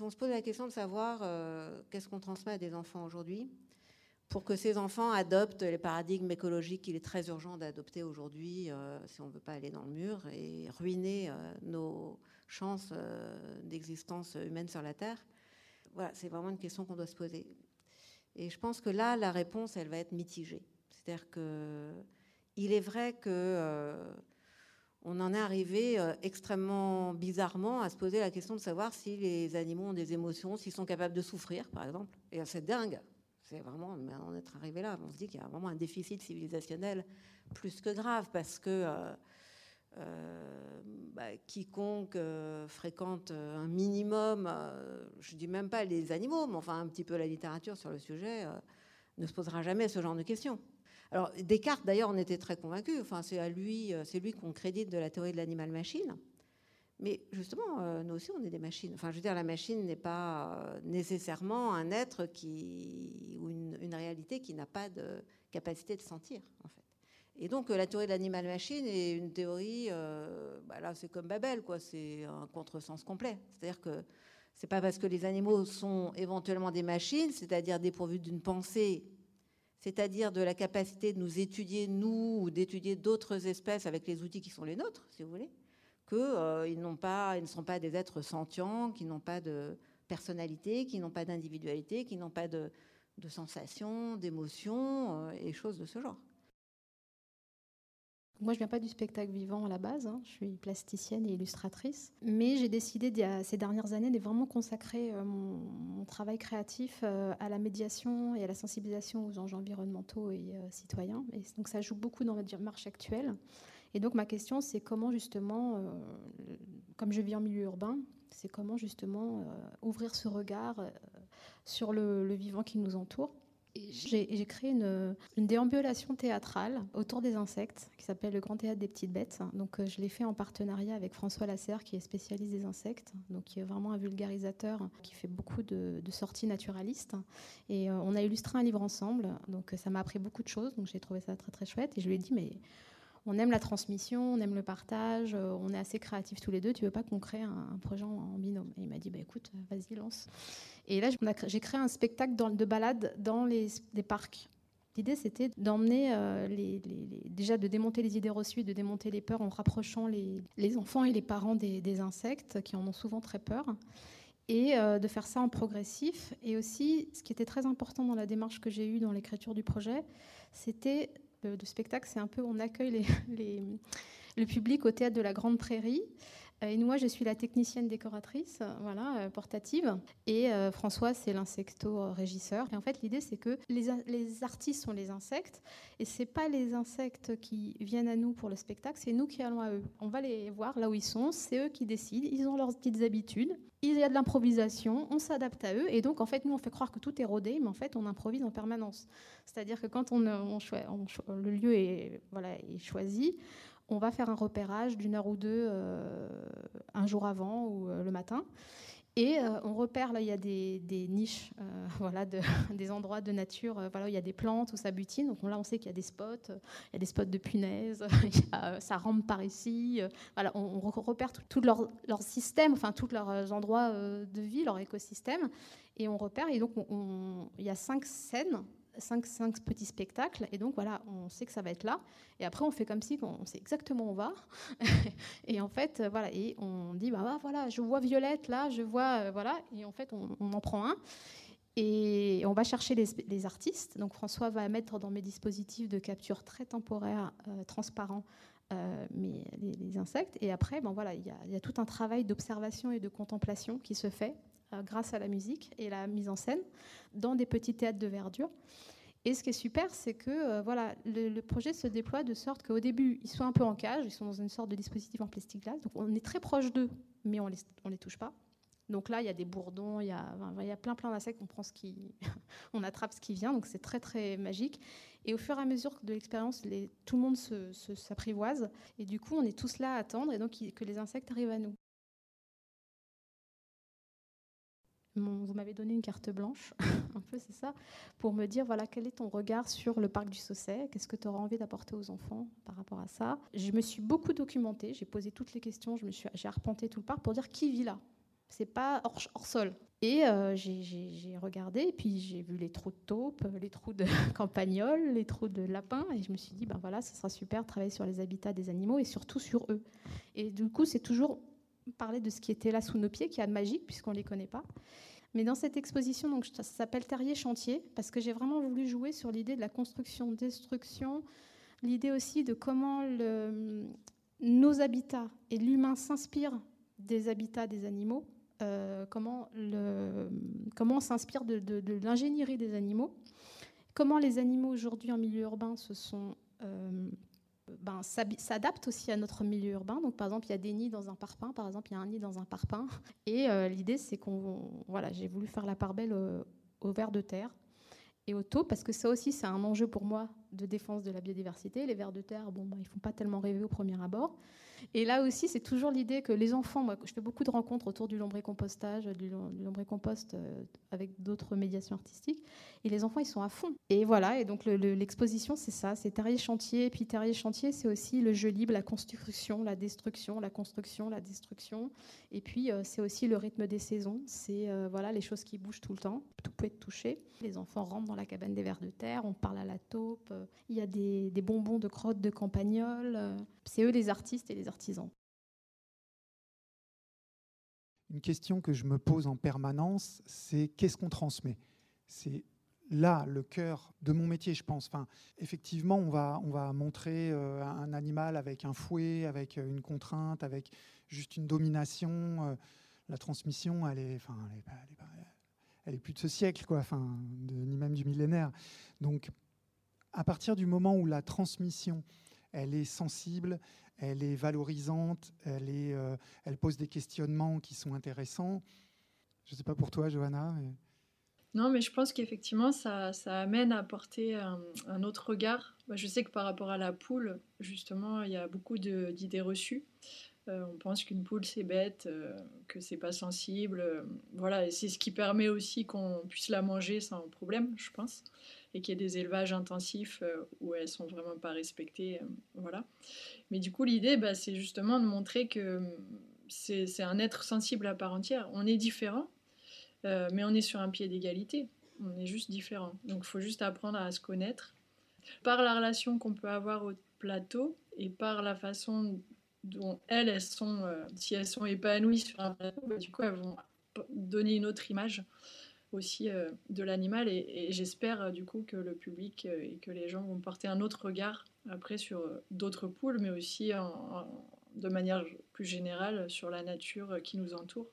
si on se pose la question de savoir qu'est-ce qu'on transmet à des enfants aujourd'hui, pour que ces enfants adoptent les paradigmes écologiques qu'il est très urgent d'adopter aujourd'hui si on ne veut pas aller dans le mur et ruiner nos chances d'existence humaine sur la Terre. Voilà, c'est vraiment une question qu'on doit se poser. Et je pense que là, la réponse, elle va être mitigée. C'est-à-dire que il est vrai que euh, on en est arrivé euh, extrêmement bizarrement à se poser la question de savoir si les animaux ont des émotions, s'ils sont capables de souffrir, par exemple. Et c'est dingue. C'est vraiment, mais on est arrivé là. On se dit qu'il y a vraiment un déficit civilisationnel plus que grave parce que euh, euh, bah, quiconque euh, fréquente euh, un minimum, je dis même pas les animaux, mais enfin un petit peu la littérature sur le sujet, ne se posera jamais ce genre de questions. Alors Descartes, d'ailleurs, on était très convaincu. Enfin, c'est à lui, c'est lui qu'on crédite de la théorie de l'animal-machine. Mais justement, nous aussi, on est des machines. Enfin, je veux dire, la machine n'est pas nécessairement un être qui ou une, réalité qui n'a pas de capacité de sentir, en fait. Et donc euh, la théorie de l'animal-machine est une théorie, euh, bah là c'est comme Babel, quoi, c'est un contresens complet. C'est-à-dire que c'est pas parce que les animaux sont éventuellement des machines, c'est-à-dire dépourvus d'une pensée, c'est-à-dire de la capacité de nous étudier nous ou d'étudier d'autres espèces avec les outils qui sont les nôtres, si vous voulez, qu'ils euh, pas, ne sont pas des êtres sentients, qui n'ont pas de personnalité, qui n'ont pas d'individualité, qui n'ont pas de, de sensations, d'émotions et choses de ce genre. Moi, je viens pas du spectacle vivant à la base. Hein. Je suis plasticienne et illustratrice. Mais j'ai décidé ces dernières années de vraiment consacrer euh, mon, travail créatif euh, à la médiation et à la sensibilisation aux enjeux environnementaux et euh, citoyens. Et donc, ça joue beaucoup dans notre marche actuelle. Et donc, ma question, c'est comment justement, comme je vis en milieu urbain, c'est comment justement ouvrir ce regard sur le vivant qui nous entoure j'ai créé une, déambulation théâtrale autour des insectes qui s'appelle le Grand Théâtre des Petites Bêtes. Donc, euh, je l'ai fait en partenariat avec François Lasserre, qui est spécialiste des insectes, donc qui est vraiment un vulgarisateur qui fait beaucoup de, sorties naturalistes. Et euh, on a illustré un livre ensemble, donc ça m'a appris beaucoup de choses. Donc, j'ai trouvé ça très très chouette. Et je lui ai dit, mais on aime la transmission, on aime le partage, euh, on est assez créatifs tous les deux. Tu veux pas qu'on crée un, projet en, binôme? Et il m'a dit, bah, écoute, vas-y, lance. Et là, j'ai créé un spectacle de balade dans les, parcs. L'idée, c'était d'emmener, euh, déjà de démonter les idées reçues, de démonter les peurs en rapprochant les, enfants et les parents des, insectes qui en ont souvent très peur, et euh, de faire ça en progressif. Et aussi, ce qui était très important dans la démarche que j'ai eue dans l'écriture du projet, c'était le, spectacle, c'est un peu on accueille le public au théâtre de la Grande Prairie. Et moi, je suis la technicienne décoratrice, voilà, euh, portative. Et euh, François, c'est l'insecto-régisseur. Et en fait, l'idée, c'est que les, artistes sont les insectes. Et c'est pas les insectes qui viennent à nous pour le spectacle, c'est nous qui allons à eux. On va les voir là où ils sont, c'est eux qui décident. Ils ont leurs petites habitudes. Il y a de l'improvisation, on s'adapte à eux. Et donc, en fait, nous, on fait croire que tout est rodé, mais en fait, on improvise en permanence. C'est-à-dire que quand on, le lieu est, voilà, est choisi, on va faire un repérage d'une heure ou deux euh, un jour avant ou euh, le matin. Et euh, on repère, là, il y a des, niches, voilà, des endroits de nature, voilà, où il y a des plantes, où ça butine. Donc là, on sait qu'il y a des spots, il y a des spots de punaises, ça rampe par ici. voilà, on, repère tout, leur, système, enfin, tous leurs endroits de vie, leur écosystème. Et on repère, et donc il y a cinq scènes cinq, cinq, petits spectacles. Et donc, voilà, on sait que ça va être là. Et après, on fait comme si on sait exactement où on va. et en fait, voilà, et on dit, bah, voilà, je vois Violette là, je vois, euh, voilà. Et en fait, on, en prend un. Et on va chercher les, artistes. Donc, François va mettre dans mes dispositifs de capture très temporaires, euh, transparents, euh, mais les, insectes. Et après, bon, voilà, il y, a tout un travail d'observation et de contemplation qui se fait euh, grâce à la musique et la mise en scène dans des petits théâtres de verdure. Et ce qui est super, c'est que euh, voilà, le, projet se déploie de sorte qu'au début, ils sont un peu en cage, ils sont dans une sorte de dispositif en plexiglas, donc on est très proche d'eux, mais on les, on les touche pas. Donc là, il y a des bourdons, il y a, il y a plein plein d'insectes, on prend ce qui, on attrape ce qui vient, donc c'est très très magique. Et au fur et à mesure de l'expérience, tout le monde s'apprivoise, et du coup, on est tous là à attendre, et donc que les insectes arrivent à nous. Vous m'avez donné une carte blanche, un peu c'est ça, pour me dire voilà quel est ton regard sur le parc du Saucet, qu'est-ce que tu auras envie d'apporter aux enfants par rapport à ça? Je me suis beaucoup documentée, j'ai posé toutes les questions, je me suis, j'ai arpenté tout le parc pour dire qui vit là. C'est pas hors, sol. Et euh, j'ai regardé, puis j'ai vu les trous de taupe, les trous de campagnol, les trous de lapins, et je me suis dit, ben voilà, ce sera super de travailler sur les habitats des animaux et surtout sur eux. Et du coup, c'est toujours parler de ce qui était là sous nos pieds, qui a de magique, puisqu'on ne les connaît pas. Mais dans cette exposition, donc, ça s'appelle Terrier Chantier, parce que j'ai vraiment voulu jouer sur l'idée de la construction, destruction, l'idée aussi de comment nos habitats et l'humain s'inspirent des habitats des animaux, euh, comment, comment on s'inspire de, de, l'ingénierie des animaux, comment les animaux aujourd'hui en milieu urbain se sont euh, ben, s'adaptent aussi à notre milieu urbain. Donc, par exemple, il y a des nids dans un parpaing. Par exemple, il y a un nid dans un parpaing. Et euh, l'idée, c'est qu'on, voilà, j'ai voulu faire la part belle au, ver de terre et au taux, parce que ça aussi, c'est un enjeu pour moi de défense de la biodiversité. Les vers de terre, bon, ben, ils font pas tellement rêver au premier abord. Et là aussi, c'est toujours l'idée que les enfants, moi, je fais beaucoup de rencontres autour du lombricompostage, du, lombricompost euh, avec d'autres médiations artistiques, et les enfants, ils sont à fond. Et voilà, et donc l'exposition, c'est ça, c'est Terrier Chantier, et puis Terrier Chantier, c'est aussi le jeu libre, la construction, la destruction, la construction, la destruction, et puis euh, c'est aussi le rythme des saisons, c'est euh, voilà les choses qui bougent tout le temps, tout peut être touché. Les enfants rentrent dans la cabane des vers de terre, on parle à la taupe, il y a des, bonbons de crottes de campagnol, c'est eux les artistes et les artisans. Une question que je me pose en permanence, c'est qu'est-ce qu'on transmet? C'est là le cœur de mon métier, je pense. Enfin, effectivement, on va, on va montrer euh, un animal avec un fouet, avec euh, une contrainte, avec juste une domination. Euh, la transmission, elle est, enfin, elle est, plus de ce siècle, quoi, enfin, ni même du millénaire. Donc, à partir du moment où la transmission elle est sensible, elle est valorisante, elle, est, euh, elle pose des questionnements qui sont intéressants. Je ne sais pas pour toi, Johanna. Non, mais je pense qu'effectivement, ça, ça, amène à porter un, autre regard. je sais que par rapport à la poule, justement, il y a beaucoup d'idées reçues. Euh, on pense qu'une poule c'est bête, euh, que c'est pas sensible. voilà, et c'est ce qui permet aussi qu'on puisse la manger sans problème, je pense et qu'il y ait des élevages intensifs euh, où elles sont vraiment pas respectées. Euh, voilà. Mais du coup, l'idée, bah, c'est justement de montrer que hum, c'est un être sensible à part entière. On est différent, euh, mais on est sur un pied d'égalité. On est juste différent. Donc, il faut juste apprendre à se connaître par la relation qu'on peut avoir au plateau et par la façon dont elles, sont, si elles sont épanouies sur un plateau, bah, du coup, elles vont donner une autre image aussi euh, de l'animal et, j'espère euh, du coup que le public euh, et que les gens vont porter un autre regard après sur d'autres poules mais aussi de manière plus générale sur la nature qui nous entoure.